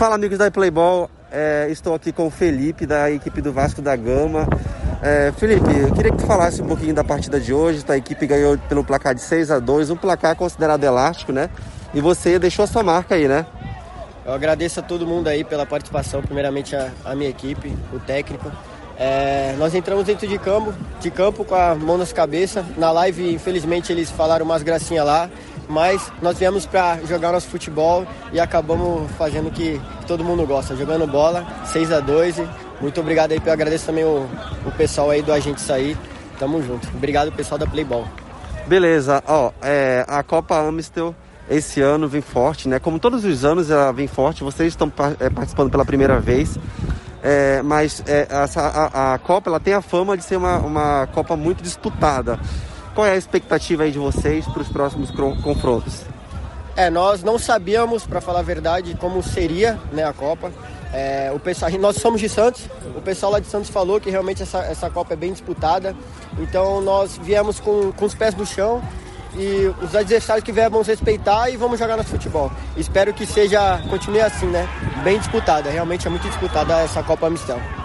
Fala amigos da Playball, é, estou aqui com o Felipe da equipe do Vasco da Gama. É, Felipe, eu queria que tu falasse um pouquinho da partida de hoje. A equipe ganhou pelo placar de 6 a 2 um placar considerado elástico, né? E você deixou a sua marca aí, né? Eu agradeço a todo mundo aí pela participação, primeiramente a, a minha equipe, o técnico. É, nós entramos dentro de campo, de campo com a mão nas cabeças. Na live, infelizmente, eles falaram umas gracinhas lá mas nós viemos para jogar nosso futebol e acabamos fazendo o que todo mundo gosta, jogando bola, 6 a 2 Muito obrigado aí, eu agradeço também o, o pessoal aí do Agente Sair. Tamo junto. Obrigado pessoal da Playball. Beleza, ó, é, a Copa Amistel esse ano vem forte, né? Como todos os anos ela vem forte, vocês estão é, participando pela primeira vez. É, mas é, essa, a, a, Copa ela tem a fama de ser uma, uma Copa muito disputada. Qual é a expectativa aí de vocês para os próximos confrontos? É, nós não sabíamos, para falar a verdade, como seria né, a Copa. É, o pessoal, nós somos de Santos, o pessoal lá de Santos falou que realmente essa, essa Copa é bem disputada. Então nós viemos com, com os pés no chão e os adversários que vierem vamos respeitar e vamos jogar nosso futebol. Espero que seja, continue assim, né? Bem disputada, realmente é muito disputada essa Copa Amistão.